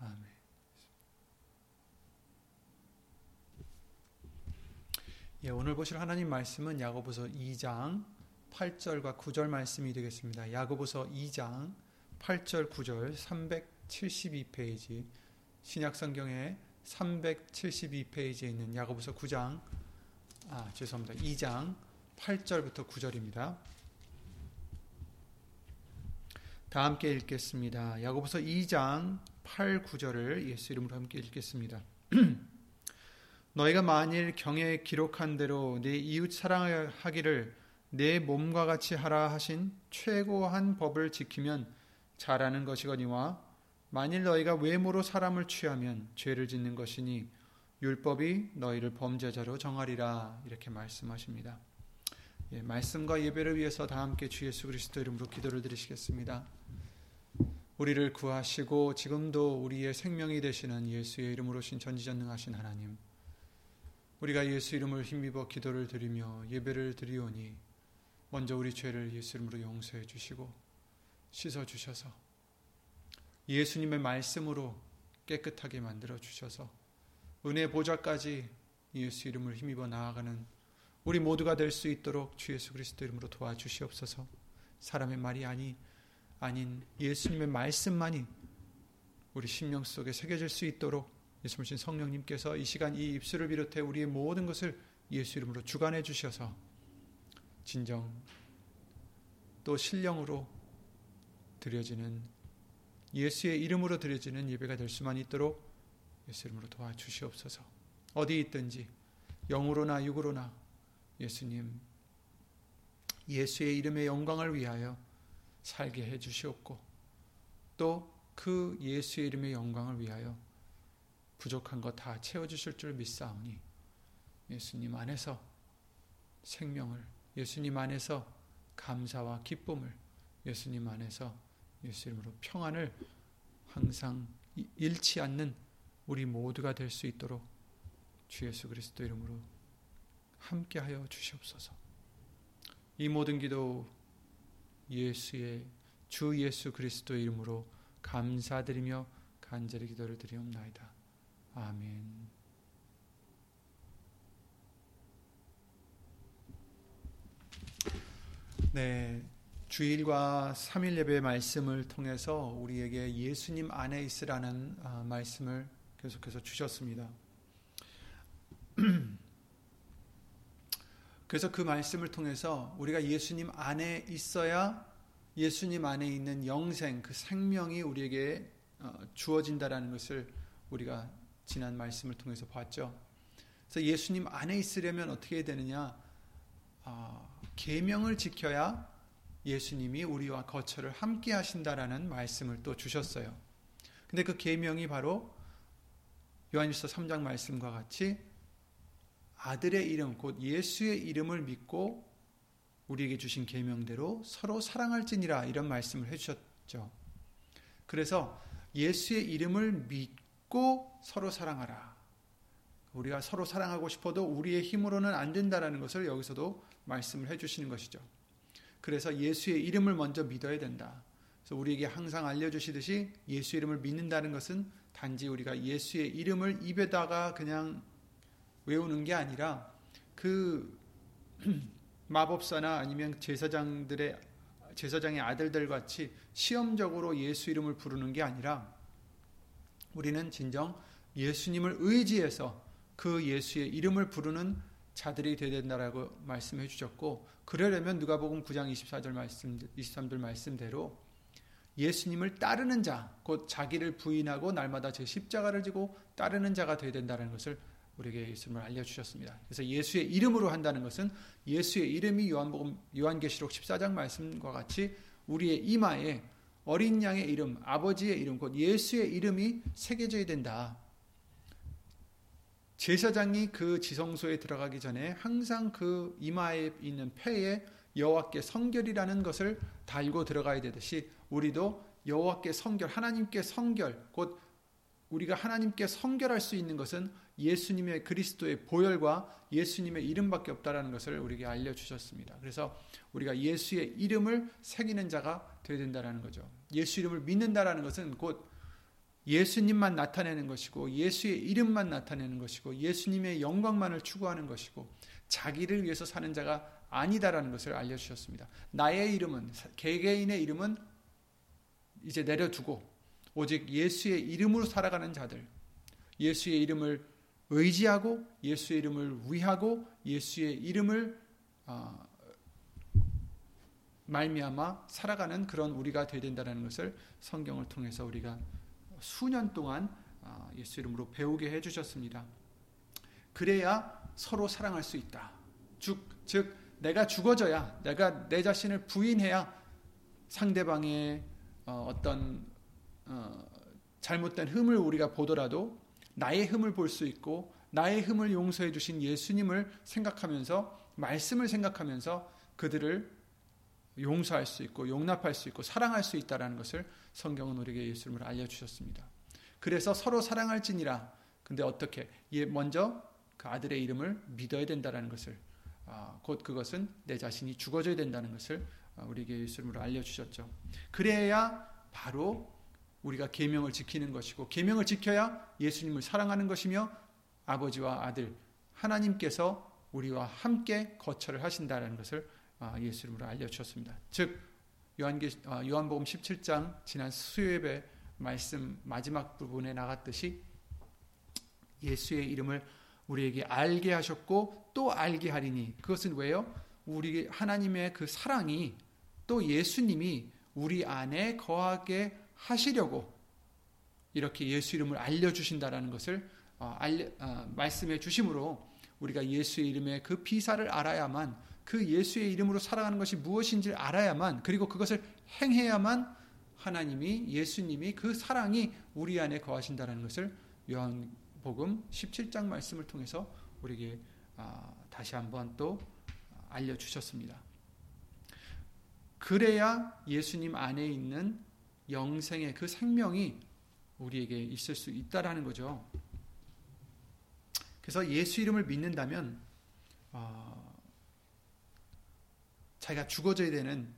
아멘. 예, 오늘 보실 하나님 말씀은 야고보서 2장 8절과 9절 말씀이 되겠습니다. 야고보서 2장 8절 9절 372페이지 신약 성경의 372페이지에 있는 야고보서 9장 아, 죄송합니다. 2장 8절부터 9절입니다. 다 함께 읽겠습니다. 야고보서 2장 8, 9절을 예수 이름으로 함께 읽겠습니다. 너희가 만일 경에 기록한 대로 네 이웃 사랑하기를 내 몸과 같이 하라 하신 최고한 법을 지키면 잘하는 것이거니와 만일 너희가 외모로 사람을 취하면 죄를 짓는 것이니 율법이 너희를 범죄자로 정하리라 이렇게 말씀하십니다. 예, 말씀과 예배를 위해서 다 함께 주 예수 그리스도 이름으로 기도를 드리시겠습니다. 우리를 구하시고 지금도 우리의 생명이 되시는 예수의 이름으로 신 전지전능하신 하나님 우리가 예수 이름을 힘입어 기도를 드리며 예배를 드리오니 먼저 우리 죄를 예수 이름으로 용서해 주시고 씻어 주셔서 예수님의 말씀으로 깨끗하게 만들어 주셔서 은혜 보좌까지 예수 이름을 힘입어 나아가는 우리 모두가 될 수 있도록 주 예수 그리스도 이름으로 도와주시옵소서. 사람의 말이 아니 아닌 예수님의 말씀만이 우리 심령 속에 새겨질 수 있도록 예수님 성령님께서 이 시간 이 입술을 비롯해 우리의 모든 것을 예수 이름으로 주관해 주셔서 진정 또 신령으로 드려지는 예수의 이름으로 드려지는 예배가 될 수만 있도록 예수 이름으로 도와주시옵소서. 어디 있든지 영으로나 육으로나 예수님 예수의 이름의 영광을 위하여 살게 해 주시옵고 또 그 예수의 이름의 영광을 위하여 부족한 것 다 채워 주실 줄 믿사오니 예수님 안에서 생명을 예수님 안에서 감사와 기쁨을 예수님 안에서 예수 이름으로 평안을 항상 잃지 않는 우리 모두가 될 수 있도록 주 예수 그리스도 이름으로 함께하여 주시옵소서. 이 모든 기도 예수의 주 예수 그리스도 이름으로 감사드리며 간절히 기도를 드리옵나이다. 아멘. 네. 주일과 3일 예배 말씀을 통해서 우리에게 예수님 안에 있으라는 아, 말씀을 계속해서 주셨습니다. 그래서 그 말씀을 통해서 우리가 예수님 안에 있어야 예수님 안에 있는 영생, 그 생명이 우리에게 어, 주어진다라는 것을 우리가 지난 말씀을 통해서 봤죠. 그래서 예수님 안에 있으려면 어떻게 되느냐? 어, 계명을 지켜야 예수님이 우리와 거처를 함께 하신다라는 말씀을 또 주셨어요. 근데 그 계명이 바로 요한일서 3장 말씀과 같이 아들의 이름 곧 예수의 이름을 믿고 우리에게 주신 계명대로 서로 사랑할지니라 이런 말씀을 해 주셨죠. 그래서 예수의 이름을 믿고 서로 사랑하라. 우리가 서로 사랑하고 싶어도 우리의 힘으로는 안 된다라는 것을 여기서도 말씀을 해 주시는 것이죠. 그래서 예수의 이름을 먼저 믿어야 된다. 그래서 우리에게 항상 알려 주시듯이 예수 이름을 믿는다는 것은 단지 우리가 예수의 이름을 입에다가 그냥 외우는 게 아니라 그 마법사나 아니면 제사장들의 제사장의 아들들 같이 시험적으로 예수 이름을 부르는 게 아니라 우리는 진정 예수님을 의지해서 그 예수의 이름을 부르는 자들이 되야 된다라고 말씀해 주셨고 그러려면 누가복음 9장 24절 말씀 23절 말씀대로 예수님을 따르는 자, 곧 자기를 부인하고 날마다 제 십자가를 지고 따르는 자가 되어야 된다는 것을 우리에게 예수님을 알려주셨습니다. 그래서 예수의 이름으로 한다는 것은 예수의 이름이 요한복음 요한계시록 14장 말씀과 같이 우리의 이마에 어린 양의 이름, 아버지의 이름, 곧 예수의 이름이 새겨져야 된다. 제사장이 그 지성소에 들어가기 전에 항상 그 이마에 있는 폐에 여호와께 성결이라는 것을 달고 들어가야 되듯이 우리도 여호와께 성결, 하나님께 성결, 곧 우리가 하나님께 성결할 수 있는 것은 예수님의 그리스도의 보혈과 예수님의 이름밖에 없다라는 것을 우리에게 알려 주셨습니다. 그래서 우리가 예수의 이름을 새기는 자가 되어야 된다라는 거죠. 예수 이름을 믿는다라는 것은 곧 예수님만 나타내는 것이고 예수의 이름만 나타내는 것이고 예수님의 영광만을 추구하는 것이고 자기를 위해서 사는 자가 아니다라는 것을 알려 주셨습니다. 나의 이름은 개개인의 이름은 이제 내려두고 오직 예수의 이름으로 살아가는 자들, 예수의 이름을 의지하고 예수의 이름을 위하고 예수의 이름을 어, 말미암아 살아가는 그런 우리가 되야 된다는 것을 성경을 통해서 우리가 수년 동안 어, 예수 이름으로 배우게 해주셨습니다. 그래야 서로 사랑할 수 있다. 즉, 즉 내가 죽어져야 내가 내 자신을 부인해야 상대방의 어, 어떤 어, 잘못된 흠을 우리가 보더라도 나의 흠을 볼 수 있고 나의 흠을 용서해 주신 예수님을 생각하면서 말씀을 생각하면서 그들을 용서할 수 있고 용납할 수 있고 사랑할 수 있다라는 것을 성경은 우리에게 예수님을 알려 주셨습니다. 그래서 서로 사랑할지니라. 근데 어떻게? 먼저 그 아들의 이름을 믿어야 된다라는 것을 아, 곧 그것은 내 자신이 죽어져야 된다는 것을 아, 우리에게 예수님으로 알려 주셨죠. 그래야 바로 우리가 계명을 지키는 것이고 계명을 지켜야 예수님을 사랑하는 것이며 아버지와 아들 하나님께서 우리와 함께 거처를 하신다는 것을 아, 예수 이름으로 알려주셨습니다. 즉 요한계, 아, 요한복음 17장 지난 수요예배 말씀 마지막 부분에 나갔듯이 예수의 이름을 우리에게 알게 하셨고 또 알게 하리니 그것은 왜요? 우리 하나님의 그 사랑이 또 예수님이 우리 안에 거하게 하시려고 이렇게 예수 이름을 알려주신다라는 것을 어, 알려, 어, 말씀해 주심으로 우리가 예수의 이름의 그 비사를 알아야만 그 예수의 이름으로 살아가는 것이 무엇인지를 알아야만 그리고 그것을 행해야만 하나님이 예수님이 그 사랑이 우리 안에 거하신다는 것을 요한복음 17장 말씀을 통해서 우리에게 아, 다시 한번 또 알려주셨습니다. 그래야 예수님 안에 있는 영생의 그 생명이 우리에게 있을 수 있다라는 거죠. 그래서 예수 이름을 믿는다면 어, 자기가 죽어져야 되는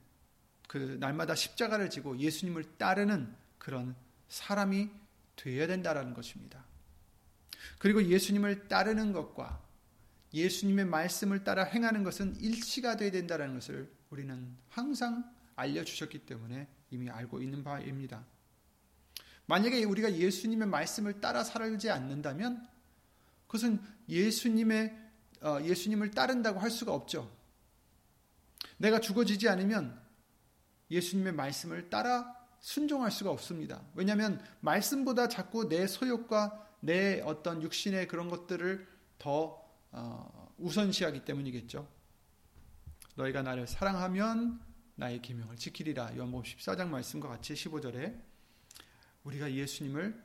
그 날마다 십자가를 지고 예수님을 따르는 그런 사람이 되어야 된다라는 것입니다. 그리고 예수님을 따르는 것과 예수님의 말씀을 따라 행하는 것은 일치가 되어야 된다는 것을 우리는 항상 알려주셨기 때문에 이미 알고 있는 바입니다. 만약에 우리가 예수님의 말씀을 따라 살지 않는다면 그것은 예수님의 어, 예수님을 따른다고 할 수가 없죠. 내가 죽어지지 않으면 예수님의 말씀을 따라 순종할 수가 없습니다. 왜냐하면 말씀보다 자꾸 내 소욕과 내 어떤 육신의 그런 것들을 더 어, 우선시하기 때문이겠죠. 너희가 나를 사랑하면 나의 계명을 지키리라. 요한복음 14장 말씀과 같이 15절에 우리가 예수님을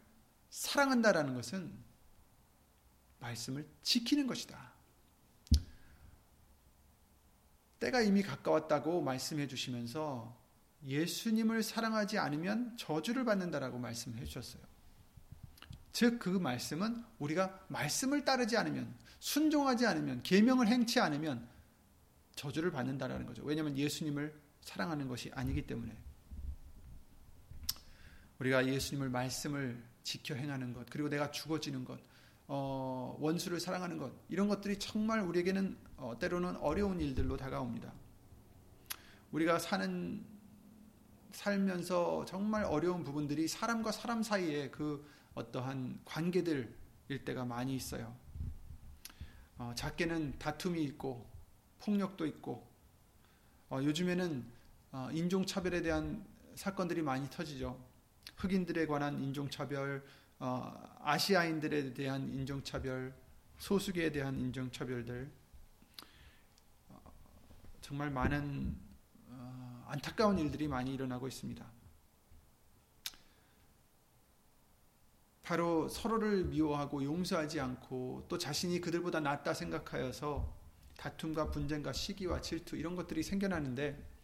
사랑한다라는 것은 말씀을 지키는 것이다. 때가 이미 가까웠다고 말씀해 주시면서 예수님을 사랑하지 않으면 저주를 받는다라고 말씀해 주셨어요. 즉 그 말씀은 우리가 말씀을 따르지 않으면 순종하지 않으면 계명을 행치 않으면 저주를 받는다라는 거죠. 왜냐하면 예수님을 사랑하는 것이 아니기 때문에 우리가 예수님을 말씀을 지켜 행하는 것 그리고 내가 죽어지는 것 어, 원수를 사랑하는 것 이런 것들이 정말 우리에게는 어, 때로는 어려운 일들로 다가옵니다. 우리가 사는 살면서 정말 어려운 부분들이 사람과 사람 사이에 그 어떠한 관계들일 때가 많이 있어요. 어, 작게는 다툼이 있고 폭력도 있고 어, 요즘에는 어, 인종차별에 대한 사건들이 많이 터지죠. 흑인들에 관한 인종차별, 어, 아시아인들에 대한 인종차별, 소수계에 대한 인종차별들 어, 정말 많은 어, 안타까운 일들이 많이 일어나고 있습니다. 바로 서로를 미워하고 용서하지 않고 또 자신이 그들보다 낫다 생각하여서 다툼과 분쟁과 시기와 질투 이런 것들이 생겨나는데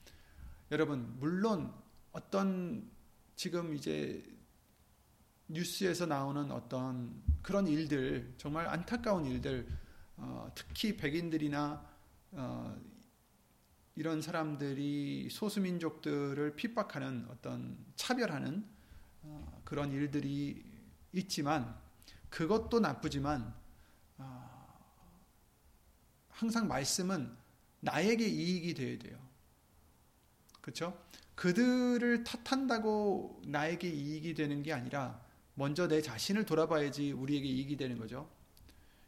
여러분 물론 어떤 지금 이제 뉴스에서 나오는 어떤 그런 일들 정말 안타까운 일들 어, 특히 백인들이나 어, 이런 사람들이 소수민족들을 핍박하는 어떤 차별하는 어, 그런 일들이 있지만 그것도 나쁘지만 어, 항상 말씀은 나에게 이익이 되어야 돼요. 그렇죠? 그들을 탓한다고 나에게 이익이 되는 게 아니라 먼저 내 자신을 돌아봐야지 우리에게 이익이 되는 거죠.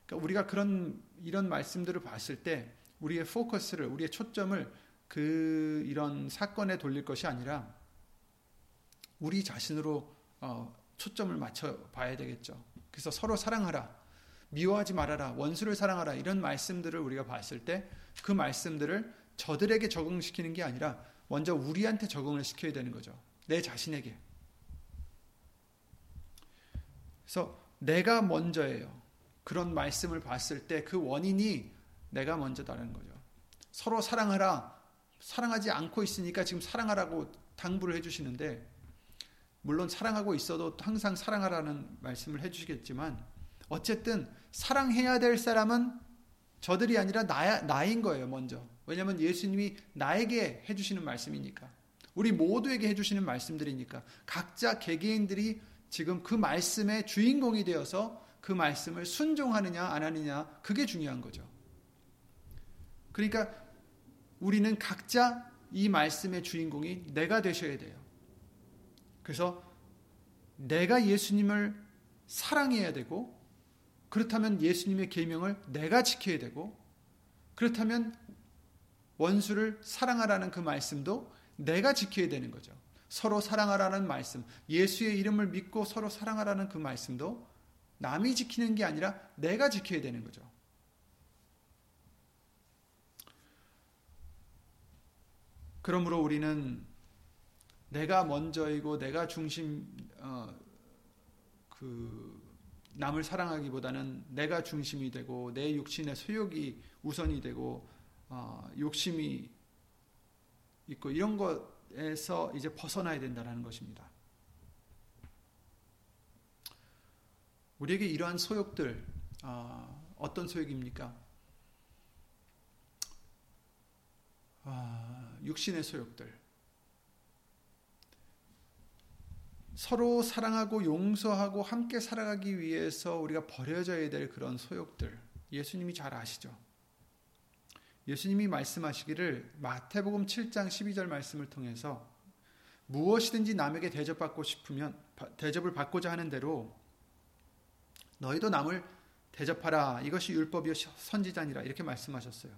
그러니까 우리가 그런 이런 말씀들을 봤을 때 우리의 포커스를 우리의 초점을 그 이런 사건에 돌릴 것이 아니라 우리 자신으로 어, 초점을 맞춰 봐야 되겠죠. 그래서 서로 사랑하라. 미워하지 말아라. 원수를 사랑하라. 이런 말씀들을 우리가 봤을 때 그 말씀들을 저들에게 적응시키는 게 아니라 먼저 우리한테 적응을 시켜야 되는 거죠. 내 자신에게. 그래서 내가 먼저예요. 그런 말씀을 봤을 때 그 원인이 내가 먼저다는 거죠. 서로 사랑하라. 사랑하지 않고 있으니까 지금 사랑하라고 당부를 해주시는데, 물론 사랑하고 있어도 항상 사랑하라는 말씀을 해주시겠지만, 어쨌든 사랑해야 될 사람은 저들이 아니라 나, 나인 거예요, 먼저. 왜냐하면 예수님이 나에게 해주시는 말씀이니까. 우리 모두에게 해주시는 말씀들이니까. 각자 개개인들이 지금 그 말씀의 주인공이 되어서 그 말씀을 순종하느냐 안 하느냐 그게 중요한 거죠. 그러니까 우리는 각자 이 말씀의 주인공이 내가 되셔야 돼요. 그래서 내가 예수님을 사랑해야 되고 그렇다면 예수님의 계명을 내가 지켜야 되고 그렇다면 원수를 사랑하라는 그 말씀도 내가 지켜야 되는 거죠. 서로 사랑하라는 말씀, 예수의 이름을 믿고 서로 사랑하라는 그 말씀도 남이 지키는 게 아니라 내가 지켜야 되는 거죠. 그러므로 우리는 내가 먼저이고 내가 중심 어, 그 남을 사랑하기보다는 내가 중심이 되고 내 육신의 소욕이 우선이 되고 어, 욕심이 있고 이런 것에서 이제 벗어나야 된다는 것입니다. 우리에게 이러한 소욕들 어, 어떤 소욕입니까? 아, 육신의 소욕들. 서로 사랑하고 용서하고 함께 살아가기 위해서 우리가 버려져야 될 그런 소욕들. 예수님이 잘 아시죠? 예수님이 말씀하시기를 마태복음 7장 12절 말씀을 통해서 무엇이든지 남에게 대접받고 싶으면 대접을 받고자 하는 대로 너희도 남을 대접하라 이것이 율법이요 선지자니라 이렇게 말씀하셨어요.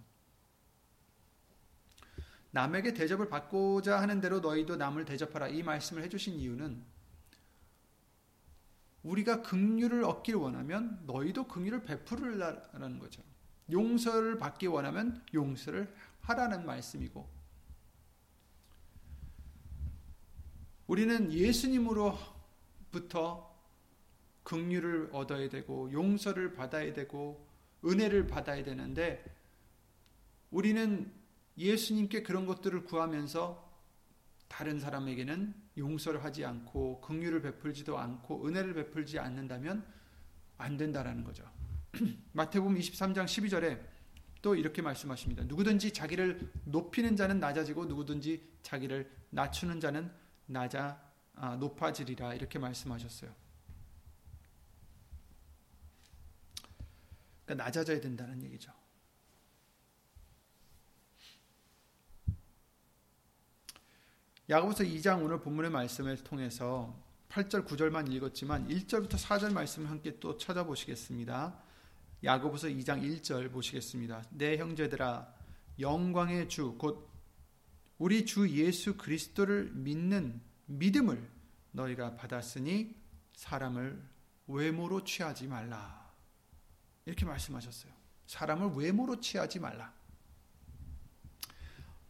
남에게 대접을 받고자 하는 대로 너희도 남을 대접하라 이 말씀을 해주신 이유는 우리가 긍휼을 얻길 원하면 너희도 긍휼을 베풀으라는 거죠. 용서를 받기 원하면 용서를 하라는 말씀이고 우리는 예수님으로부터 긍휼을 얻어야 되고 용서를 받아야 되고 은혜를 받아야 되는데 우리는 예수님께 그런 것들을 구하면서 다른 사람에게는 용서를 하지 않고 긍휼을 베풀지도 않고 은혜를 베풀지 않는다면 안 된다라는 거죠. 마태복음 23장 12절에 또 이렇게 말씀하십니다. 누구든지 자기를 높이는 자는 낮아지고 누구든지 자기를 낮추는 자는 낮아 아, 높아지리라 이렇게 말씀하셨어요. 그러니까 낮아져야 된다는 얘기죠. 야고보서 2장 오늘 본문의 말씀을 통해서 8절 9절만 읽었지만 1절부터 4절 말씀을 함께 또 찾아보시겠습니다. 야고보서 2장 1절 보시겠습니다. 내 형제들아 영광의 주 곧 우리 주 예수 그리스도를 믿는 믿음을 너희가 받았으니 사람을 외모로 취하지 말라. 이렇게 말씀하셨어요. 사람을 외모로 취하지 말라.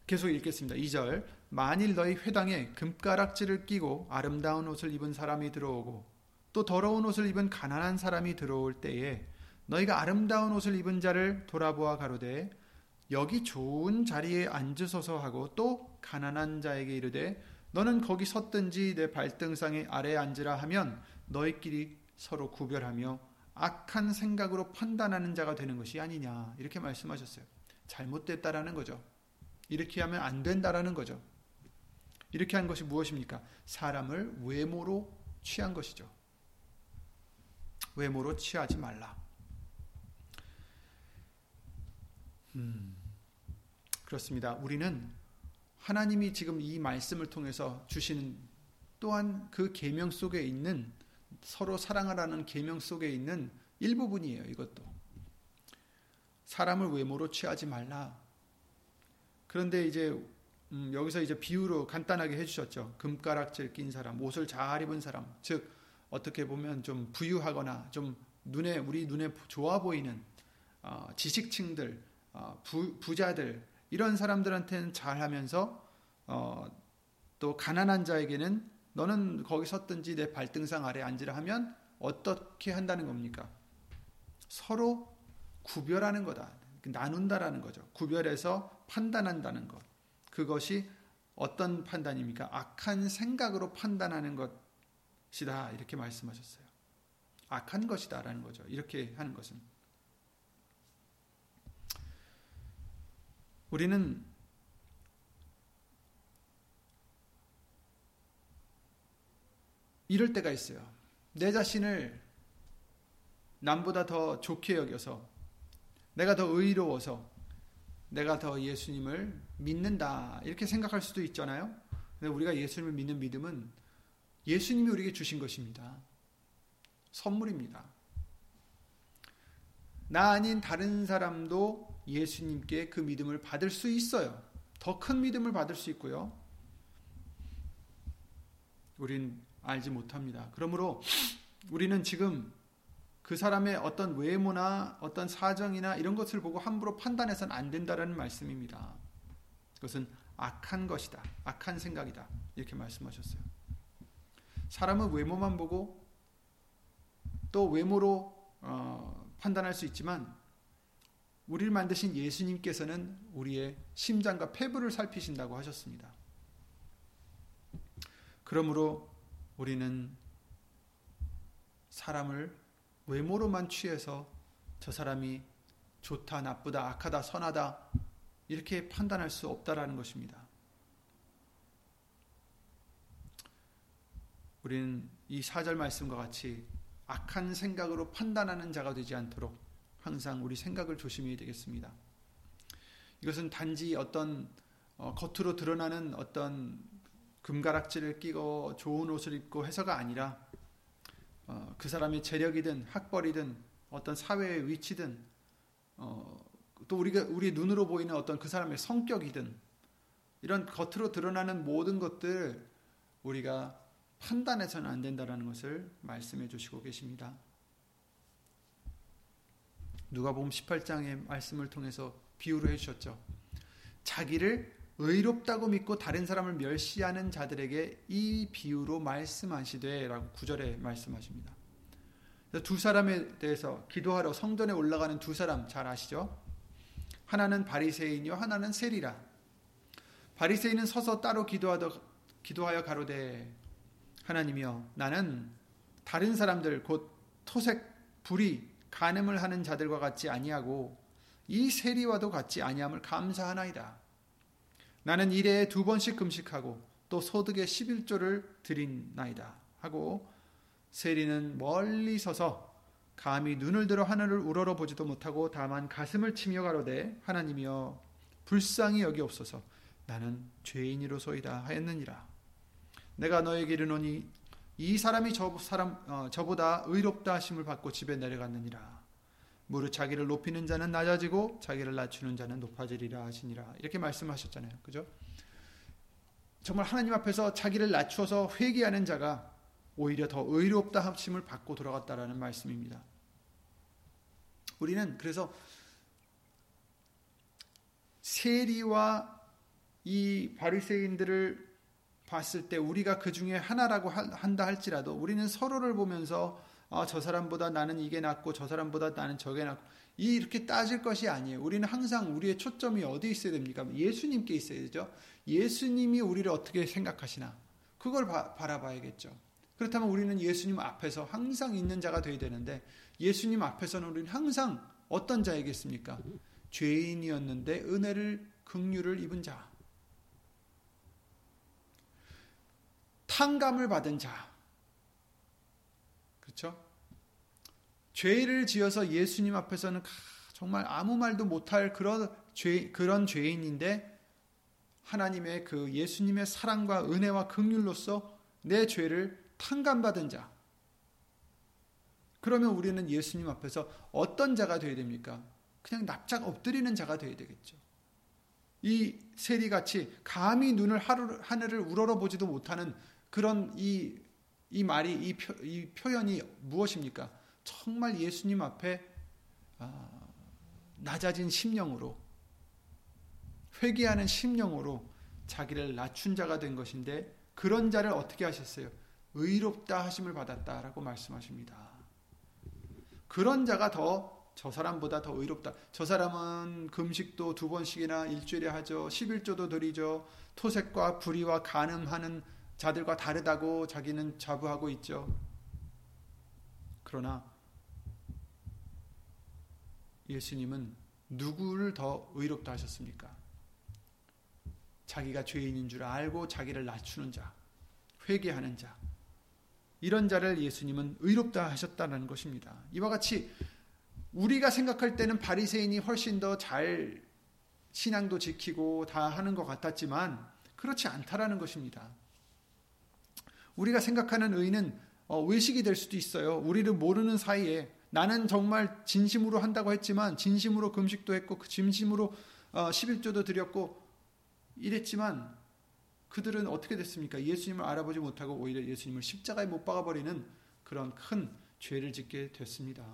계속 읽겠습니다. 2절 만일 너희 회당에 금가락지를 끼고 아름다운 옷을 입은 사람이 들어오고 또 더러운 옷을 입은 가난한 사람이 들어올 때에 너희가 아름다운 옷을 입은 자를 돌아보아 가로되 여기 좋은 자리에 앉으소서 하고 또 가난한 자에게 이르되 너는 거기 섰든지 내 발등상에 아래 앉으라 하면 너희끼리 서로 구별하며 악한 생각으로 판단하는 자가 되는 것이 아니냐 이렇게 말씀하셨어요. 잘못됐다라는 거죠. 이렇게 하면 안 된다라는 거죠. 이렇게 한 것이 무엇입니까? 사람을 외모로 취한 것이죠. 외모로 취하지 말라. 음, 그렇습니다. 우리는 하나님이 지금 이 말씀을 통해서 주시는 또한 그 계명 속에 있는 서로 사랑하라는 계명 속에 있는 일부분이에요. 이것도 사람을 외모로 취하지 말라. 그런데 이제 음, 여기서 이제 비유로 간단하게 해주셨죠. 금가락질 낀 사람, 옷을 잘 입은 사람, 즉 어떻게 보면 좀 부유하거나 좀 눈에 우리 눈에 좋아 보이는 어, 지식층들, 어, 부, 부자들 이런 사람들한테는 잘하면서 어, 또 가난한 자에게는 너는 거기 섰든지 내 발등상 아래 앉으라 하면 어떻게 한다는 겁니까? 서로 구별하는 거다. 나눈다라는 거죠. 구별해서 판단한다는 것. 그것이 어떤 판단입니까? 악한 생각으로 판단하는 것이다. 이렇게 말씀하셨어요. 악한 것이다라는 거죠. 이렇게 하는 것은. 우리는 이럴 때가 있어요. 내 자신을 남보다 더 좋게 여겨서 내가 더 의로워서 내가 더 예수님을 믿는다 이렇게 생각할 수도 있잖아요. 근데 우리가 예수님을 믿는 믿음은 예수님이 우리에게 주신 것입니다. 선물입니다. 나 아닌 다른 사람도 예수님께 그 믿음을 받을 수 있어요. 더 큰 믿음을 받을 수 있고요. 우린 알지 못합니다. 그러므로 우리는 지금 그 사람의 어떤 외모나 어떤 사정이나 이런 것을 보고 함부로 판단해서는 안 된다라는 말씀입니다. 그것은 악한 것이다. 악한 생각이다. 이렇게 말씀하셨어요. 사람은 외모만 보고 또 외모로 어, 판단할 수 있지만 우리를 만드신 예수님께서는 우리의 심장과 폐부를 살피신다고 하셨습니다. 그러므로 우리는 사람을 외모로만 취해서 저 사람이 좋다, 나쁘다, 악하다, 선하다 이렇게 판단할 수 없다라는 것입니다. 우리는 이 사절 말씀과 같이 악한 생각으로 판단하는 자가 되지 않도록 항상 우리 생각을 조심해야 되겠습니다. 이것은 단지 어떤 어, 겉으로 드러나는 어떤 금가락지를 끼고 좋은 옷을 입고 해서가 아니라 어, 그 사람의 재력이든 학벌이든 어떤 사회의 위치든 어, 또 우리가 우리 눈으로 보이는 어떤 그 사람의 성격이든 이런 겉으로 드러나는 모든 것들 우리가 판단해서는 안 된다라는 것을 말씀해 주시고 계십니다. 누가복음 18장의 말씀을 통해서 비유를 해 주셨죠. 자기를 의롭다고 믿고 다른 사람을 멸시하는 자들에게 이 비유로 말씀하시되라고 구절에 말씀하십니다. 두 사람에 대해서 기도하러 성전에 올라가는 두 사람 잘 아시죠? 하나는 바리새인이요 하나는 세리라. 바리새인은 서서 따로 기도하더 기도하여 가로되 하나님이여 나는 다른 사람들 곧 토색 불이 간음을 하는 자들과 같지 아니하고 이 세리와도 같지 아니함을 감사하나이다. 나는 일에 두 번씩 금식하고 또 소득의 11조를 드린나이다 하고 세리는 멀리 서서 감히 눈을 들어 하늘을 우러러 보지도 못하고 다만 가슴을 치며 가로되 하나님이여 불쌍히 여기옵소서 나는 죄인이로소이다 하였느니라. 내가 너에게 이르노니 이 사람이 저 사람 어, 저보다 의롭다 하심을 받고 집에 내려갔느니라. 무릇 자기를 높이는 자는 낮아지고 자기를 낮추는 자는 높아지리라 하시니라. 이렇게 말씀하셨잖아요. 그죠? 정말 하나님 앞에서 자기를 낮추어서 회개하는 자가 오히려 더 의롭다 하심을 받고 돌아갔다라는 말씀입니다. 우리는 그래서 세리와 이 바리새인들을 봤을 때 우리가 그 중에 하나라고 한다 할지라도 우리는 서로를 보면서 아, 저 사람보다 나는 이게 낫고 저 사람보다 나는 저게 낫고 이렇게 따질 것이 아니에요. 우리는 항상 우리의 초점이 어디 있어야 됩니까? 예수님께 있어야 되죠. 예수님이 우리를 어떻게 생각하시나 그걸 바, 바라봐야겠죠. 그렇다면 우리는 예수님 앞에서 항상 있는 자가 되어야 되는데 예수님 앞에서는 우리는 항상 어떤 자이겠습니까? 죄인이었는데 은혜를 긍휼을 입은 자. 탕감을 받은 자. 그렇죠? 죄를 지어서 예수님 앞에서는 정말 아무 말도 못할 그런 죄 그런 죄인인데 하나님의 그 예수님의 사랑과 은혜와 긍휼로서 내 죄를 탕감받은 자. 그러면 우리는 예수님 앞에서 어떤 자가 되어야 됩니까? 그냥 납작 엎드리는 자가 되어야 되겠죠. 이 세리같이 감히 눈을 하늘을 우러러 보지도 못하는 그런 이, 이 말이, 이, 표, 이 표현이 무엇입니까? 정말 예수님 앞에 아, 낮아진 심령으로 회개하는 심령으로 자기를 낮춘 자가 된 것인데 그런 자를 어떻게 하셨어요? 의롭다 하심을 받았다라고 말씀하십니다. 그런 자가 더 저 사람보다 더 의롭다. 저 사람은 금식도 두 번씩이나 일주일에 하죠. 11조도 드리죠. 토색과 불의와 간음하는 자들과 다르다고 자기는 자부하고 있죠. 그러나 예수님은 누구를 더 의롭다 하셨습니까? 자기가 죄인인 줄 알고 자기를 낮추는 자, 회개하는 자, 이런 자를 예수님은 의롭다 하셨다는 것입니다. 이와 같이 우리가 생각할 때는 바리새인이 훨씬 더 잘 신앙도 지키고 다 하는 것 같았지만 그렇지 않다라는 것입니다. 우리가 생각하는 의는 어, 외식이 될 수도 있어요. 우리를 모르는 사이에 나는 정말 진심으로 한다고 했지만 진심으로 금식도 했고 그 진심으로 11조도 어, 드렸고 이랬지만 그들은 어떻게 됐습니까? 예수님을 알아보지 못하고 오히려 예수님을 십자가에 못 박아버리는 그런 큰 죄를 짓게 됐습니다.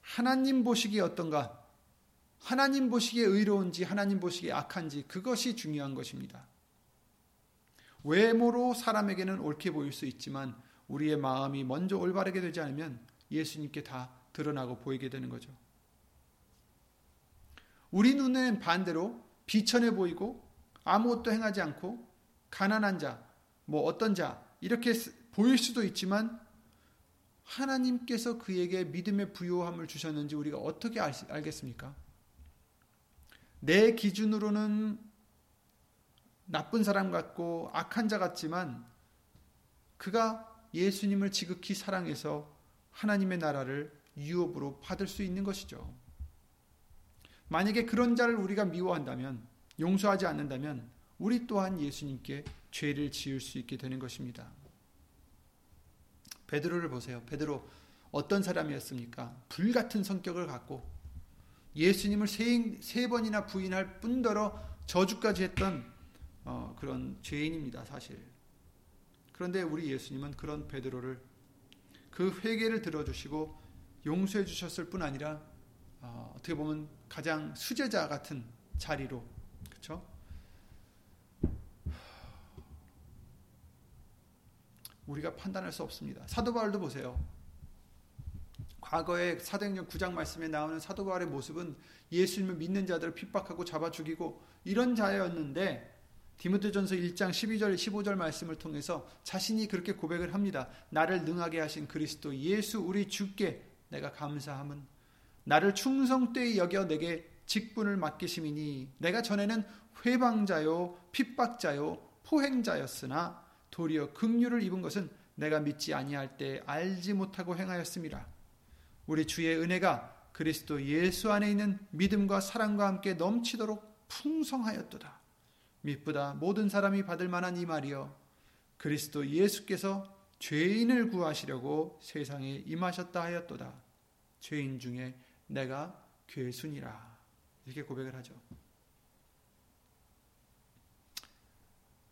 하나님 보시기에 어떤가? 하나님 보시기에 의로운지 하나님 보시기에 악한지 그것이 중요한 것입니다. 외모로 사람에게는 옳게 보일 수 있지만 우리의 마음이 먼저 올바르게 되지 않으면 예수님께 다 드러나고 보이게 되는 거죠. 우리 눈에는 반대로 비천해 보이고 아무것도 행하지 않고 가난한 자, 뭐 어떤 자 이렇게 보일 수도 있지만 하나님께서 그에게 믿음의 부요함을 주셨는지 우리가 어떻게 알, 알겠습니까? 내 기준으로는 나쁜 사람 같고 악한 자 같지만 그가 예수님을 지극히 사랑해서 하나님의 나라를 유업으로 받을 수 있는 것이죠. 만약에 그런 자를 우리가 미워한다면 용서하지 않는다면 우리 또한 예수님께 죄를 지을 수 있게 되는 것입니다. 베드로를 보세요. 베드로 어떤 사람이었습니까? 불 같은 성격을 갖고 예수님을 세, 세 번이나 부인할 뿐더러 저주까지 했던 어, 그런 죄인입니다. 사실. 그런데 우리 예수님은 그런 베드로를 그 회개를 들어주시고 용서해 주셨을 뿐 아니라 어, 어떻게 보면 가장 수제자 같은 자리로 그렇죠? 우리가 판단할 수 없습니다. 사도 바울도 보세요. 과거에 사도행전 9장 말씀에 나오는 사도 바울의 모습은 예수님을 믿는 자들을 핍박하고 잡아 죽이고 이런 자였는데 디모데전서 1장 12절 15절 말씀을 통해서 자신이 그렇게 고백을 합니다. 나를 능하게 하신 그리스도 예수 우리 주께 내가 감사함은 나를 충성되이 여겨 내게 직분을 맡기심이니 내가 전에는 회방자요 핍박자요 포행자였으나 도리어 긍휼을 입은 것은 내가 믿지 아니할 때 알지 못하고 행하였습니다. 우리 주의 은혜가 그리스도 예수 안에 있는 믿음과 사랑과 함께 넘치도록 풍성하였도다. 미쁘다 모든 사람이 받을 만한 이 말이여 그리스도 예수께서 죄인을 구하시려고 세상에 임하셨다 하였도다. 죄인 중에 내가 괴순이라. 이렇게 고백을 하죠.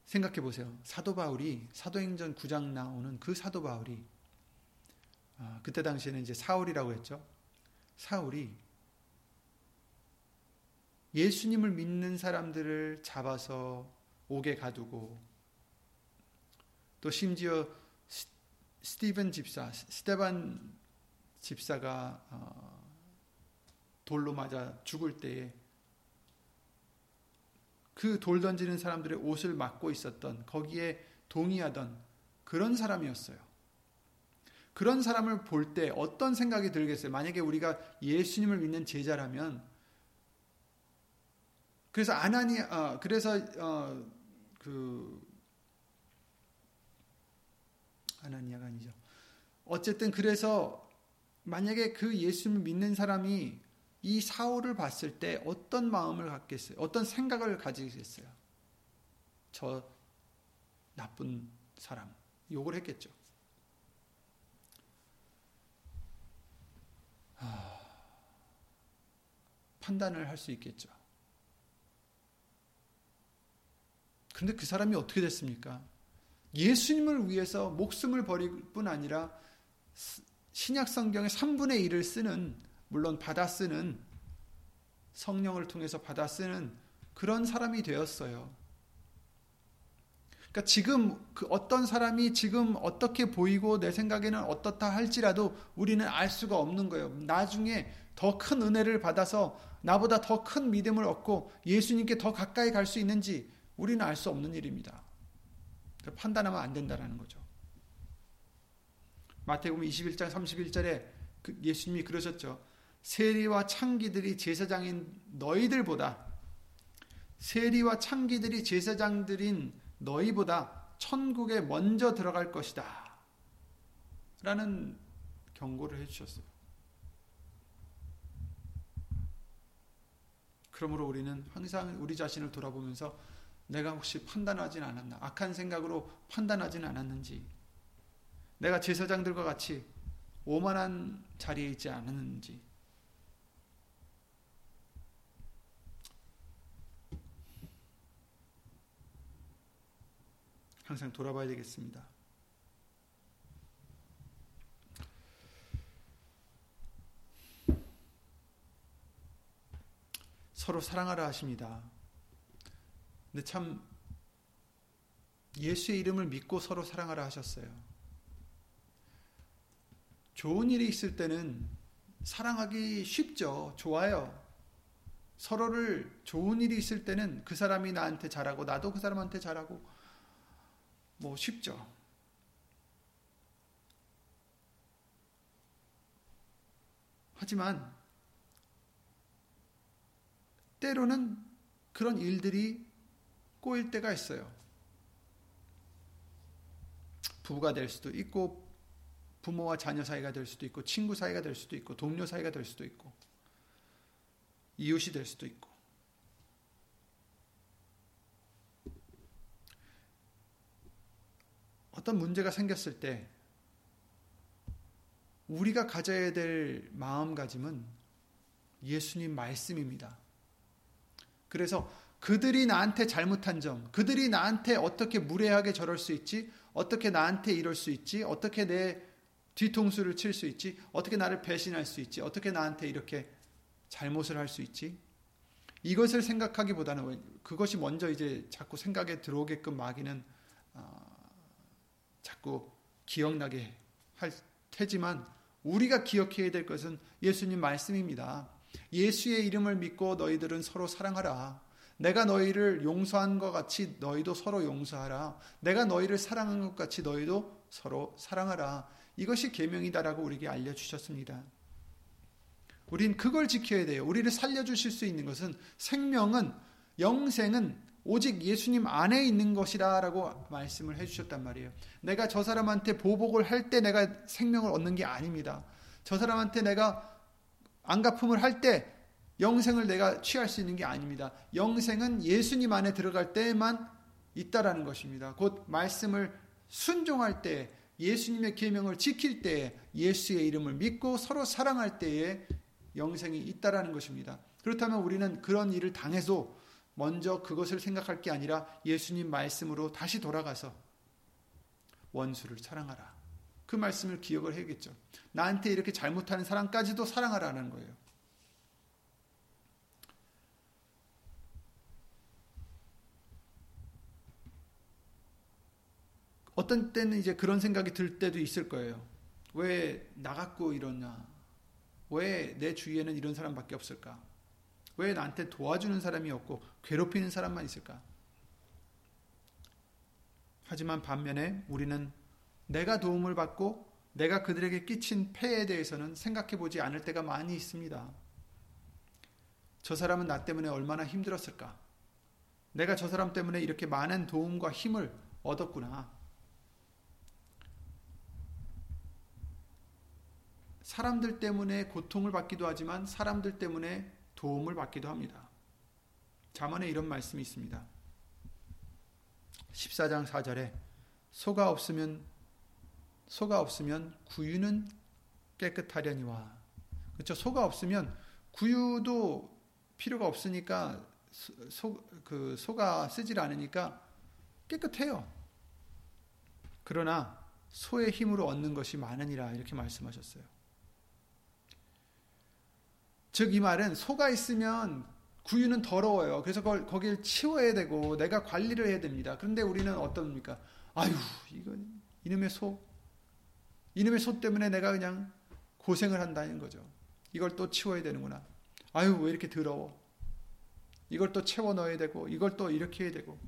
생각해 보세요. 사도 바울이 사도행전 9장 나오는 그 사도 바울이 아, 그때 당시에는 이제 사울이라고 했죠. 사울이 예수님을 믿는 사람들을 잡아서 옥에 가두고 또 심지어 스티븐 집사, 스테반 집사가 어, 돌로 맞아 죽을 때에 그 돌 던지는 사람들의 옷을 막고 있었던 거기에 동의하던 그런 사람이었어요. 그런 사람을 볼 때 어떤 생각이 들겠어요? 만약에 우리가 예수님을 믿는 제자라면 그래서 아나니 어, 그래서 어, 그 아나니아가 아니죠. 어쨌든 그래서 만약에 그 예수님을 믿는 사람이 이 사울을 봤을 때 어떤 마음을 갖겠어요? 어떤 생각을 가지겠어요? 저 나쁜 사람. 욕을 했겠죠. 하... 판단을 할 수 있겠죠. 그런데 그 사람이 어떻게 됐습니까? 예수님을 위해서 목숨을 버릴 뿐 아니라 신약 성경의 3분의 1을 쓰는 물론 받아 쓰는 성령을 통해서 받아 쓰는 그런 사람이 되었어요. 그러니까 지금 그 어떤 사람이 지금 어떻게 보이고 내 생각에는 어떻다 할지라도 우리는 알 수가 없는 거예요. 나중에 더 큰 은혜를 받아서 나보다 더 큰 믿음을 얻고 예수님께 더 가까이 갈 수 있는지 우리는 알 수 없는 일입니다. 판단하면 안 된다라는 거죠. 마태복음 21장 31절에 그 예수님이 그러셨죠. 세리와 창기들이 제사장인 너희들보다 세리와 창기들이 제사장들인 너희보다 천국에 먼저 들어갈 것이다. 라는 경고를 해 주셨어요. 그러므로 우리는 항상 우리 자신을 돌아보면서 내가 혹시 판단하진 않았나? 악한 생각으로 판단하진 않았는지? 내가 제사장들과 같이 오만한 자리에 있지 않았는지? 항상 돌아봐야 되겠습니다. 서로 사랑하라 하십니다. 근데 참 예수의 이름을 믿고 서로 사랑하라 하셨어요. 좋은 일이 있을 때는 사랑하기 쉽죠. 좋아요. 서로를 좋은 일이 있을 때는 그 사람이 나한테 잘하고 나도 그 사람한테 잘하고 뭐 쉽죠. 하지만 때로는 그런 일들이 꼬일 때가 있어요. 부부가 될 수도 있고 부모와 자녀 사이가 될 수도 있고 친구 사이가 될 수도 있고 동료 사이가 될 수도 있고 이웃이 될 수도 있고 어떤 문제가 생겼을 때 우리가 가져야 될 마음가짐은 예수님 말씀입니다. 그래서 그들이 나한테 잘못한 점, 그들이 나한테 어떻게 무례하게 저럴 수 있지, 어떻게 나한테 이럴 수 있지, 어떻게 내 뒤통수를 칠 수 있지, 어떻게 나를 배신할 수 있지, 어떻게 나한테 이렇게 잘못을 할 수 있지. 이것을 생각하기보다는 그것이 먼저 이제 자꾸 생각에 들어오게끔 마귀는 어, 자꾸 기억나게 할 테지만 우리가 기억해야 될 것은 예수님 말씀입니다. 예수의 이름을 믿고 너희들은 서로 사랑하라. 내가 너희를 용서한 것 같이 너희도 서로 용서하라. 내가 너희를 사랑한 것 같이 너희도 서로 사랑하라. 이것이 계명이다라고 우리에게 알려 주셨습니다. 우린 그걸 지켜야 돼요. 우리를 살려 주실 수 있는 것은 생명은 영생은 오직 예수님 안에 있는 것이다라고 말씀을 해 주셨단 말이에요. 내가 저 사람한테 보복을 할 때 내가 생명을 얻는 게 아닙니다. 저 사람한테 내가 안갚음을 할 때 영생을 내가 취할 수 있는 게 아닙니다. 영생은 예수님 안에 들어갈 때만 있다라는 것입니다. 곧 말씀을 순종할 때, 예수님의 계명을 지킬 때, 예수의 이름을 믿고 서로 사랑할 때에 영생이 있다라는 것입니다. 그렇다면 우리는 그런 일을 당해도 먼저 그것을 생각할 게 아니라 예수님 말씀으로 다시 돌아가서 원수를 사랑하라. 그 말씀을 기억을 해야겠죠. 나한테 이렇게 잘못하는 사람까지도 사랑하라는 거예요. 어떤 때는 이제 그런 생각이 들 때도 있을 거예요. 왜나 갖고 이러냐? 왜 내 주위에는 이런 사람밖에 없을까? 왜 나한테 도와주는 사람이 없고 괴롭히는 사람만 있을까? 하지만 반면에 우리는 내가 도움을 받고 내가 그들에게 끼친 폐에 대해서는 생각해 보지 않을 때가 많이 있습니다. 저 사람은 나 때문에 얼마나 힘들었을까? 내가 저 사람 때문에 이렇게 많은 도움과 힘을 얻었구나. 사람들 때문에 고통을 받기도 하지만 사람들 때문에 도움을 받기도 합니다. 잠언에 이런 말씀이 있습니다. 14장 4절에 소가 없으면 소가 없으면 구유는 깨끗하려니와 그렇죠. 소가 없으면 구유도 필요가 없으니까 소, 그 소가 쓰질 않으니까 깨끗해요. 그러나 소의 힘으로 얻는 것이 많으니라 이렇게 말씀하셨어요. 즉 이 말은 소가 있으면 구유는 더러워요. 그래서 그걸 거기를 치워야 되고 내가 관리를 해야 됩니다. 그런데 우리는 어떻습니까? 아유, 이거 이놈의 소 이놈의 소 때문에 내가 그냥 고생을 한다는 거죠. 이걸 또 치워야 되는구나. 아유, 왜 이렇게 더러워? 이걸 또 채워 넣어야 되고, 이걸 또 이렇게 해야 되고.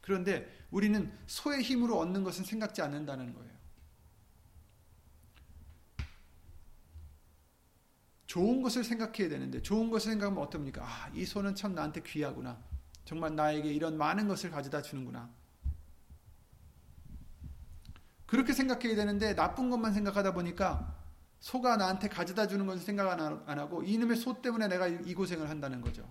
그런데 우리는 소의 힘으로 얻는 것은 생각지 않는다는 거예요. 좋은 것을 생각해야 되는데, 좋은 것을 생각하면 어떻습니까? 아, 이 소는 참 나한테 귀하구나. 정말 나에게 이런 많은 것을 가져다 주는구나. 그렇게 생각해야 되는데 나쁜 것만 생각하다 보니까 소가 나한테 가져다 주는 것을 생각 안 하고 이놈의 소 때문에 내가 이 고생을 한다는 거죠.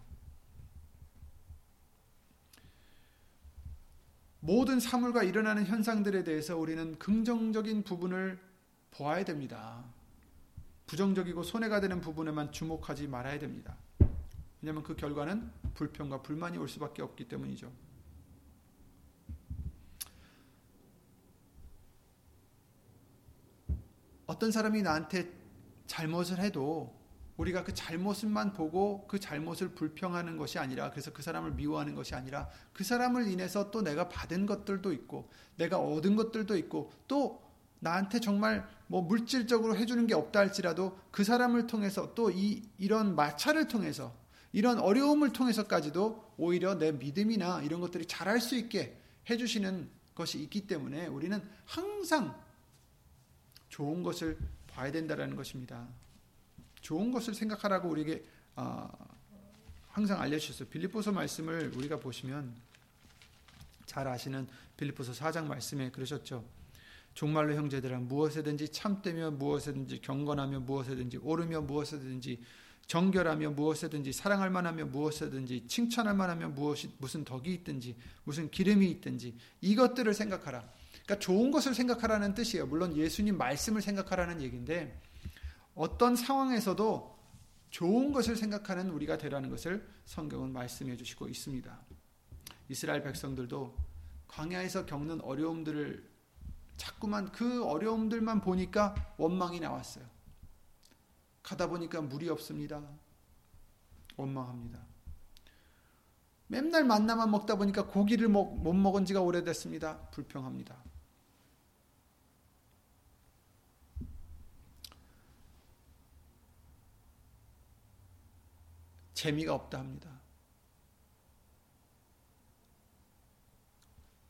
모든 사물과 일어나는 현상들에 대해서 우리는 긍정적인 부분을 보아야 됩니다. 부정적이고 손해가 되는 부분에만 주목하지 말아야 됩니다. 왜냐하면 그 결과는 불평과 불만이 올 수밖에 없기 때문이죠. 어떤 사람이 나한테 잘못을 해도 우리가 그 잘못만 보고 그 잘못을 불평하는 것이 아니라 그래서 그 사람을 미워하는 것이 아니라 그 사람을 인해서 또 내가 받은 것들도 있고 내가 얻은 것들도 있고 또 나한테 정말 뭐 물질적으로 해주는 게 없다 할지라도 그 사람을 통해서 또 이 이런 마찰을 통해서 이런 어려움을 통해서까지도 오히려 내 믿음이나 이런 것들이 잘할 수 있게 해주시는 것이 있기 때문에 우리는 항상 좋은 것을 봐야 된다는 것입니다. 좋은 것을 생각하라고 우리에게 어, 항상 알려주셨어요. 빌립보서 말씀을 우리가 보시면 잘 아시는 빌립보서 4장 말씀에 그러셨죠. 종말로 형제들아 무엇에든지 참되며 무엇에든지 경건하며 무엇에든지 오르며 무엇에든지 정결하며 무엇에든지 사랑할 만하며 무엇에든지 칭찬할 만하며 무엇이 무슨 덕이 있든지 무슨 기름이 있든지 이것들을 생각하라. 그러니까 좋은 것을 생각하라는 뜻이에요. 물론 예수님 말씀을 생각하라는 얘기인데 어떤 상황에서도 좋은 것을 생각하는 우리가 되라는 것을 성경은 말씀해 주시고 있습니다. 이스라엘 백성들도 광야에서 겪는 어려움들을 자꾸만 그 어려움들만 보니까 원망이 나왔어요. 가다 보니까 물이 없습니다. 원망합니다. 맨날 만나만 먹다 보니까 고기를 못 먹은 지가 오래됐습니다. 불평합니다. 재미가 없다 합니다.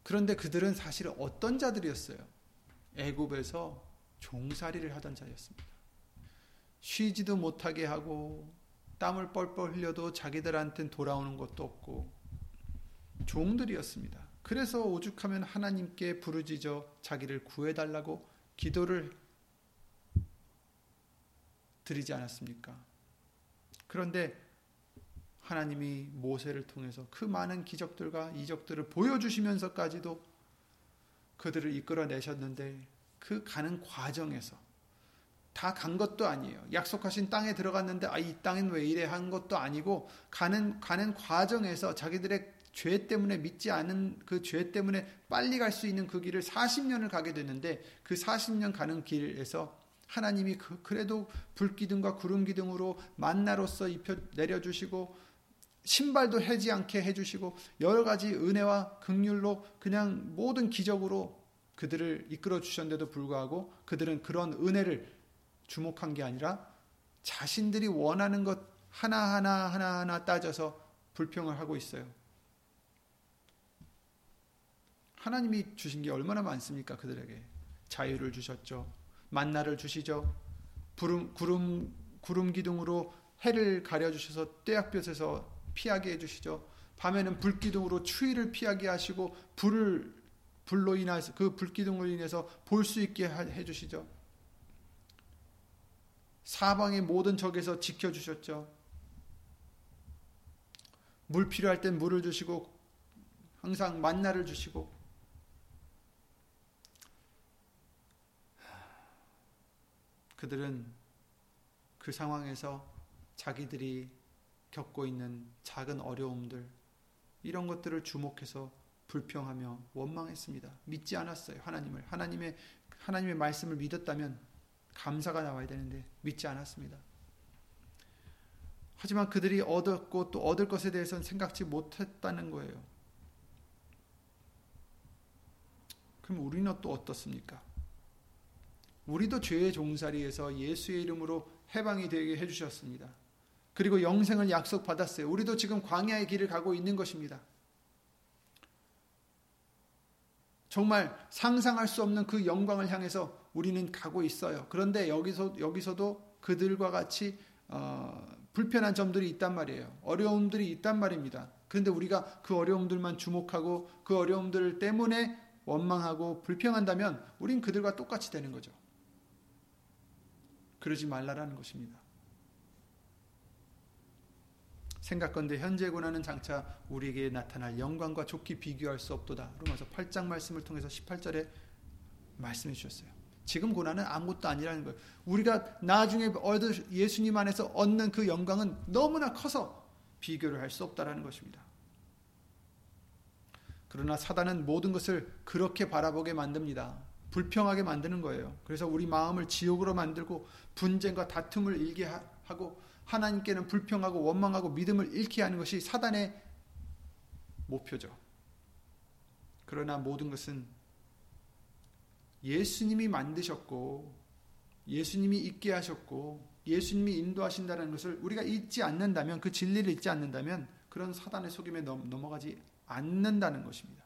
그런데 그들은 사실 어떤 자들이었어요? 애굽에서 종살이를 하던 자였습니다. 쉬지도 못하게 하고 땀을 뻘뻘 흘려도 자기들한테는 돌아오는 것도 없고 종들이었습니다. 그래서 오죽하면 하나님께 부르짖어 자기를 구해달라고 기도를 드리지 않았습니까? 그런데 하나님이 모세를 통해서 그 많은 기적들과 이적들을 보여주시면서까지도 그들을 이끌어내셨는데 그 가는 과정에서 다 간 것도 아니에요. 약속하신 땅에 들어갔는데 아, 이 땅은 왜 이래 한 것도 아니고 가는 가는 과정에서 자기들의 죄 때문에 믿지 않은 그 죄 때문에 빨리 갈 수 있는 그 길을 40년을 가게 됐는데 그 40년 가는 길에서 하나님이 그, 그래도 불기둥과 구름기둥으로 만나로서 입혀 내려주시고 신발도 해지 않게 해주시고 여러 가지 은혜와 극률로 그냥 모든 기적으로 그들을 이끌어 주셨는데도 불구하고 그들은 그런 은혜를 주목한 게 아니라 자신들이 원하는 것 하나하나 하나하나 따져서 불평을 하고 있어요. 하나님이 주신 게 얼마나 많습니까? 그들에게 자유를 주셨죠. 만나를 주시죠. 구름 구름 구름 기둥으로 해를 가려 주셔서 떼약볕에서 피하게 해 주시죠. 밤에는 불기둥으로 추위를 피하게 하시고 불을 불로 인해서 그 불기둥으로 인해서 볼 수 있게 해 주시죠. 사방의 모든 적에서 지켜 주셨죠. 물 필요할 땐 물을 주시고 항상 만나를 주시고 그들은 그 상황에서 자기들이 겪고 있는 작은 어려움들, 이런 것들을 주목해서 불평하며 원망했습니다. 믿지 않았어요. 하나님을. 하나님의, 하나님의 말씀을 믿었다면 감사가 나와야 되는데 믿지 않았습니다. 하지만 그들이 얻었고 또 얻을 것에 대해서는 생각지 못했다는 거예요. 그럼 우리는 또 어떻습니까? 우리도 죄의 종살이에서 예수의 이름으로 해방이 되게 해주셨습니다. 그리고 영생을 약속받았어요. 우리도 지금 광야의 길을 가고 있는 것입니다. 정말 상상할 수 없는 그 영광을 향해서 우리는 가고 있어요. 그런데 여기서 여기서도 그들과 같이 어, 불편한 점들이 있단 말이에요. 어려움들이 있단 말입니다. 그런데 우리가 그 어려움들만 주목하고 그 어려움들 때문에 원망하고 불평한다면 우린 그들과 똑같이 되는 거죠. 그러지 말라라는 것입니다. 생각건대 현재 고난은 장차 우리에게 나타날 영광과 좋게 비교할 수 없도다. 로마서 8장 말씀을 통해서 18절에 말씀해 주셨어요. 지금 고난은 아무것도 아니라는 거예요. 우리가 나중에 얻을 예수님 안에서 얻는 그 영광은 너무나 커서 비교를 할 수 없다라는 것입니다. 그러나 사단은 모든 것을 그렇게 바라보게 만듭니다. 불평하게 만드는 거예요. 그래서 우리 마음을 지옥으로 만들고 분쟁과 다툼을 일게 하고 하나님께는 불평하고 원망하고 믿음을 잃게 하는 것이 사단의 목표죠. 그러나 모든 것은 예수님이 만드셨고 예수님이 있게 하셨고 예수님이 인도하신다는 것을 우리가 잊지 않는다면 그 진리를 잊지 않는다면 그런 사단의 속임에 넘어가지 않는다는 것입니다.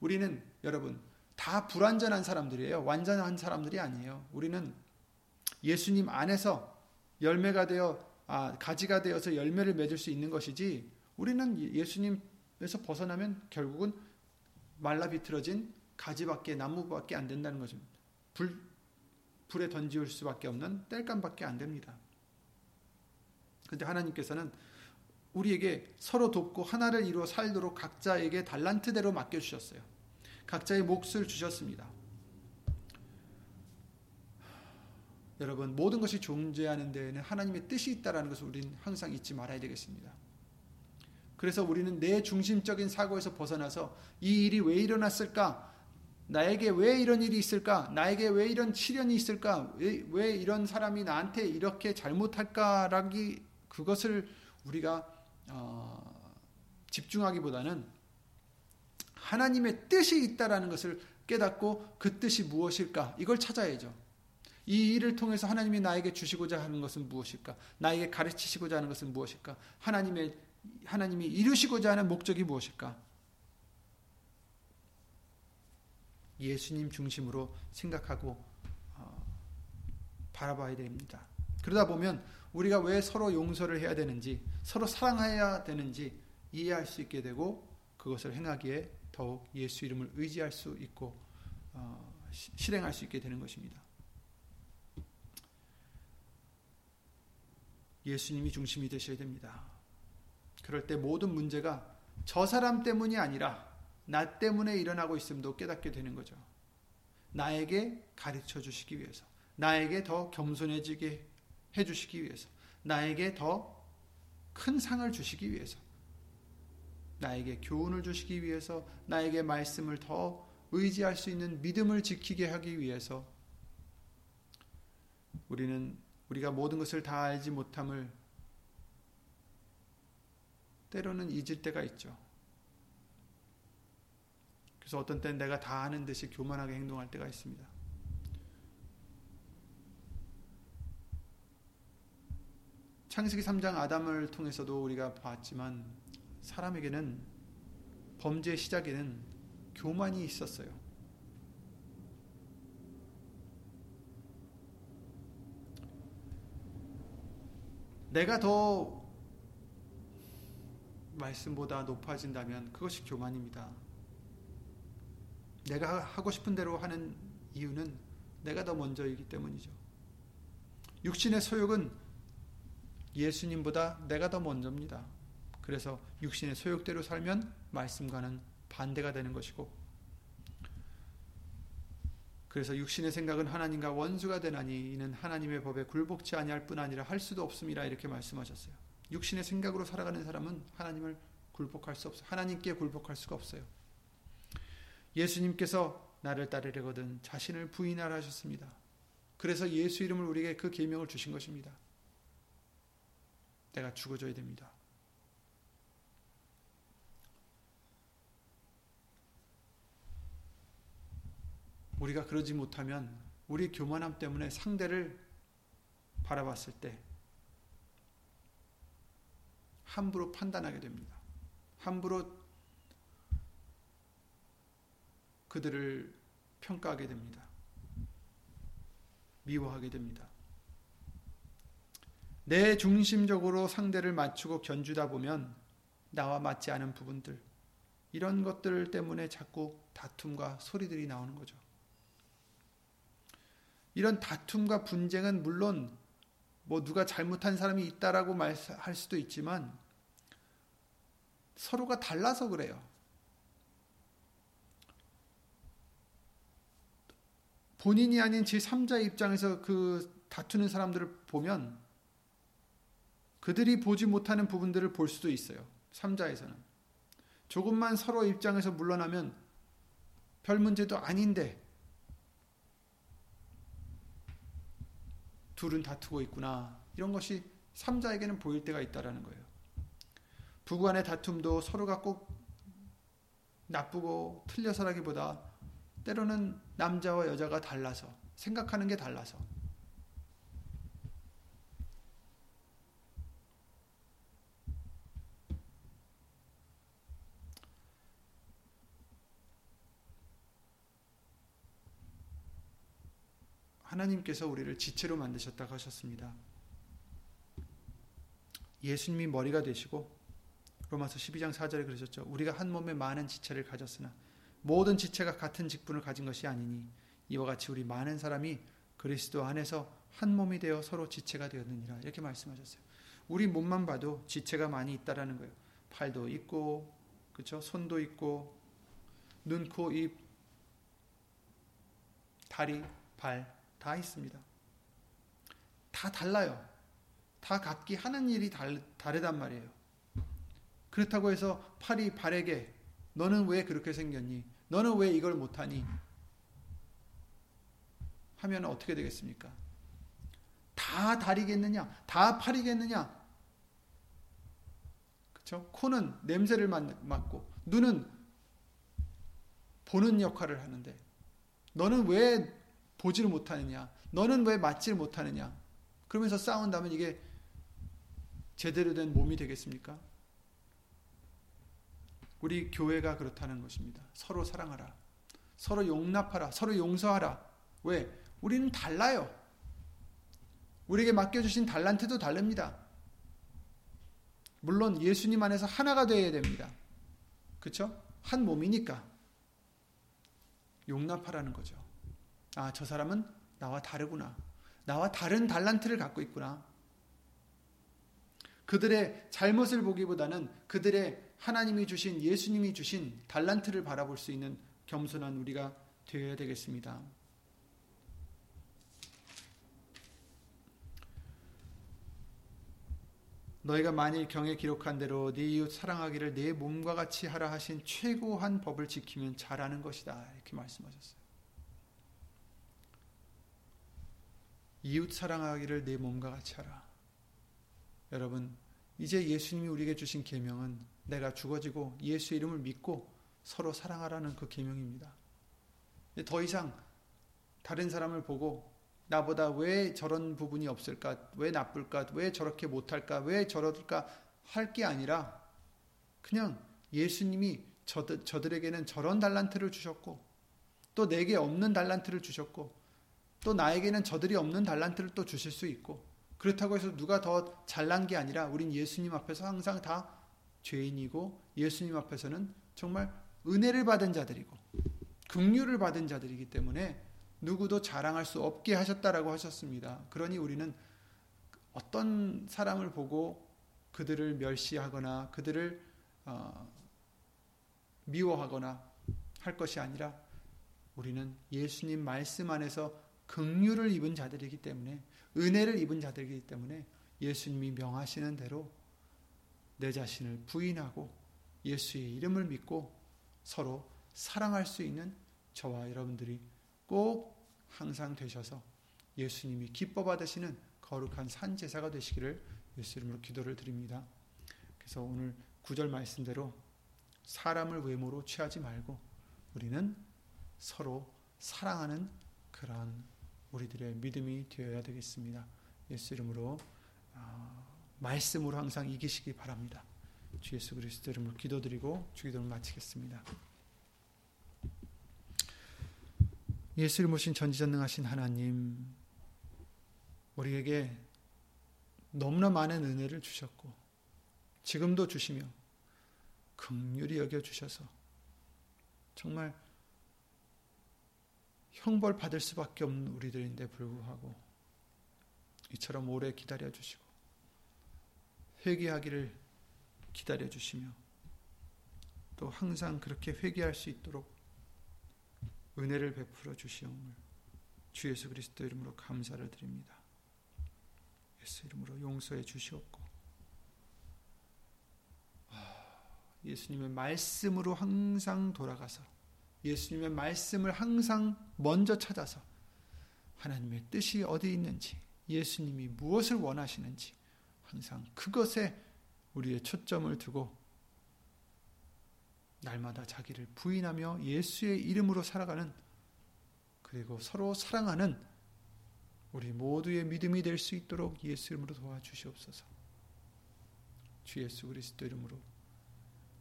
우리는 여러분 다 불완전한 사람들이에요. 완전한 사람들이 아니에요. 우리는 예수님 안에서 열매가 되어 아, 가지가 되어서 열매를 맺을 수 있는 것이지 우리는 예, 예수님에서 벗어나면 결국은 말라 비틀어진 가지밖에 나무밖에 안 된다는 것입니다. 불 불에 던지울 수밖에 없는 땔감밖에 안 됩니다. 그런데 하나님께서는 우리에게 서로 돕고 하나를 이루어 살도록 각자에게 달란트대로 맡겨 주셨어요. 각자의 몫을 주셨습니다. 여러분 모든 것이 존재하는 데에는 하나님의 뜻이 있다라는 것을 우리는 항상 잊지 말아야 되겠습니다. 그래서 우리는 내 중심적인 사고에서 벗어나서 이 일이 왜 일어났을까? 나에게 왜 이런 일이 있을까? 나에게 왜 이런 시련이 있을까? 왜, 왜 이런 사람이 나한테 이렇게 잘못할까라기 그것을 우리가 어, 집중하기보다는 하나님의 뜻이 있다라는 것을 깨닫고 그 뜻이 무엇일까? 이걸 찾아야죠. 이 일을 통해서 하나님이 나에게 주시고자 하는 것은 무엇일까? 나에게 가르치시고자 하는 것은 무엇일까? 하나님의 하나님이 이루시고자 하는 목적이 무엇일까? 예수님 중심으로 생각하고 어, 바라봐야 됩니다. 그러다 보면 우리가 왜 서로 용서를 해야 되는지, 서로 사랑해야 되는지 이해할 수 있게 되고 그것을 행하기에 더욱 예수 이름을 의지할 수 있고 어, 실행할 수 있게 되는 것입니다. 예수님이 중심이 되셔야 됩니다. 그럴 때 모든 문제가 저 사람 때문이 아니라 나 때문에 일어나고 있음도 깨닫게 되는 거죠. 나에게 가르쳐 주시기 위해서, 나에게 더 겸손해지게 해 주시기 위해서, 나에게 더 큰 상을 주시기 위해서, 나에게 교훈을 주시기 위해서, 나에게 말씀을 더 의지할 수 있는 믿음을 지키게 하기 위해서 우리는 우리가 모든 것을 다 알지 못함을 때로는 잊을 때가 있죠. 그래서 어떤 때는 내가 다 아는 듯이 교만하게 행동할 때가 있습니다. 창세기 3장 아담을 통해서도 우리가 봤지만 사람에게는 범죄의 시작에는 교만이 있었어요. 내가 더 말씀보다 높아진다면 그것이 교만입니다. 내가 하고 싶은 대로 하는 이유는 내가 더 먼저이기 때문이죠. 육신의 소욕은 예수님보다 내가 더 먼저입니다. 그래서 육신의 소욕대로 살면 말씀과는 반대가 되는 것이고 그래서 육신의 생각은 하나님과 원수가 되나니 이는 하나님의 법에 굴복치 아니할 뿐 아니라 할 수도 없음이라 이렇게 말씀하셨어요. 육신의 생각으로 살아가는 사람은 하나님을 굴복할 수 없어요. 하나님께 굴복할 수가 없어요. 예수님께서 나를 따르려거든 자신을 부인하라 하셨습니다. 그래서 예수 이름을 우리에게 그 계명을 주신 것입니다. 내가 죽어줘야 됩니다. 우리가 그러지 못하면 우리 교만함 때문에 상대를 바라봤을 때 함부로 판단하게 됩니다. 함부로 그들을 평가하게 됩니다. 미워하게 됩니다. 내 중심적으로 상대를 맞추고 견주다 보면 나와 맞지 않은 부분들, 이런 것들 때문에 자꾸 다툼과 소리들이 나오는 거죠. 이런 다툼과 분쟁은 물론 뭐 누가 잘못한 사람이 있다라고 말할 수도 있지만 서로가 달라서 그래요. 본인이 아닌 제3자 입장에서 그 다투는 사람들을 보면 그들이 보지 못하는 부분들을 볼 수도 있어요. 3자에서는. 조금만 서로 입장에서 물러나면 별 문제도 아닌데 둘은 다투고 있구나. 이런 것이 3자에게는 보일 때가 있다라는 거예요. 부부 간의 다툼도 서로가 꼭 나쁘고 틀려서라기보다 때로는 남자와 여자가 달라서 생각하는 게 달라서 하나님께서 우리를 지체로 만드셨다고 하셨습니다. 예수님이 머리가 되시고 로마서 12장 4절에 그러셨죠. 우리가 한 몸에 많은 지체를 가졌으나 모든 지체가 같은 직분을 가진 것이 아니니 이와 같이 우리 많은 사람이 그리스도 안에서 한 몸이 되어 서로 지체가 되었느니라 이렇게 말씀하셨어요. 우리 몸만 봐도 지체가 많이 있다라는 거예요. 팔도 있고 그렇죠? 손도 있고 눈, 코, 입, 다리, 발 다 있습니다. 다 달라요. 다 각기 하는 일이 달, 다르단 말이에요. 그렇다고 해서 팔이 발에게 너는 왜 그렇게 생겼니? 너는 왜 이걸 못하니? 하면 어떻게 되겠습니까? 다 다리겠느냐? 다 팔이겠느냐? 그렇죠? 코는 냄새를 맡고 눈은 보는 역할을 하는데 너는 왜 보지를 못하느냐? 너는 왜 맞지를 못하느냐? 그러면서 싸운다면 이게 제대로 된 몸이 되겠습니까? 우리 교회가 그렇다는 것입니다. 서로 사랑하라. 서로 용납하라. 서로 용서하라. 왜? 우리는 달라요. 우리에게 맡겨주신 달란트도 다릅니다. 물론 예수님 안에서 하나가 되어야 됩니다. 그쵸? 한 몸이니까. 용납하라는 거죠. 아, 저 사람은 나와 다르구나. 나와 다른 달란트를 갖고 있구나. 그들의 잘못을 보기보다는 그들의 하나님이 주신 예수님이 주신 달란트를 바라볼 수 있는 겸손한 우리가 되어야 되겠습니다. 너희가 만일 경에 기록한 대로 네 이웃 사랑하기를 내 몸과 같이 하라 하신 최고한 법을 지키면 잘하는 것이다. 이렇게 말씀하셨어요. 이웃 사랑하기를 내 몸과 같이 하라. 여러분, 이제 예수님이 우리에게 주신 계명은 내가 죽어지고 예수 이름을 믿고 서로 사랑하라는 그 계명입니다. 더 이상 다른 사람을 보고 나보다 왜 저런 부분이 없을까? 왜 나쁠까? 왜 저렇게 못할까? 왜 저럴까? 할 게 아니라 그냥 예수님이 저들, 저들에게는 저런 달란트를 주셨고 또 내게 없는 달란트를 주셨고 또 나에게는 저들이 없는 달란트를 또 주실 수 있고 그렇다고 해서 누가 더 잘난 게 아니라 우린 예수님 앞에서 항상 다 죄인이고 예수님 앞에서는 정말 은혜를 받은 자들이고 긍휼을 받은 자들이기 때문에 누구도 자랑할 수 없게 하셨다라고 하셨습니다. 그러니 우리는 어떤 사람을 보고 그들을 멸시하거나 그들을 어, 미워하거나 할 것이 아니라 우리는 예수님 말씀 안에서 긍휼을 입은 자들이기 때문에 은혜를 입은 자들이기 때문에 예수님이 명하시는 대로 내 자신을 부인하고 예수의 이름을 믿고 서로 사랑할 수 있는 저와 여러분들이 꼭 항상 되셔서 예수님이 기뻐 받으시는 거룩한 산 제사가 되시기를 예수 이름으로 기도를 드립니다. 그래서 오늘 구절 말씀대로 사람을 외모로 취하지 말고 우리는 서로 사랑하는 그러한 우리들의 믿음이 되어야 되겠습니다. 예수 이름으로 어, 말씀으로 항상 이기시기 바랍니다. 주 예수 그리스도 이름으로 기도드리고 주기도를 마치겠습니다. 예수를 모신 전지전능하신 하나님, 우리에게 너무나 많은 은혜를 주셨고, 지금도 주시며, 극률이 여겨 주셔서, 정말 형벌 받을 수밖에 없는 우리들인데 불구하고, 이처럼 오래 기다려 주시고, 회개하기를 기다려 주시며, 또 항상 그렇게 회개할 수 있도록 은혜를 베풀어 주시옵을 주 예수 그리스도 이름으로 감사를 드립니다. 예수 이름으로 용서해 주시옵고 아, 예수님의 말씀으로 항상 돌아가서 예수님의 말씀을 항상 먼저 찾아서 하나님의 뜻이 어디 있는지 예수님이 무엇을 원하시는지 항상 그것에 우리의 초점을 두고 날마다 자기를 부인하며 예수의 이름으로 살아가는 그리고 서로 사랑하는 우리 모두의 믿음이 될 수 있도록 예수 이름으로 도와주시옵소서. 주 예수 그리스도 이름으로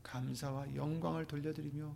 감사와 영광을 돌려드리며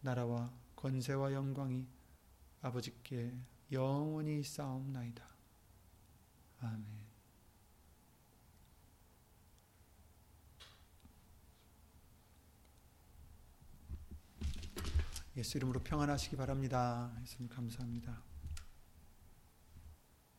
나라와 권세와 영광이 아버지께 영원히 싸움나이다. 아멘. 예수 이름으로 평안하시기 바랍니다. 예수님 감사합니다.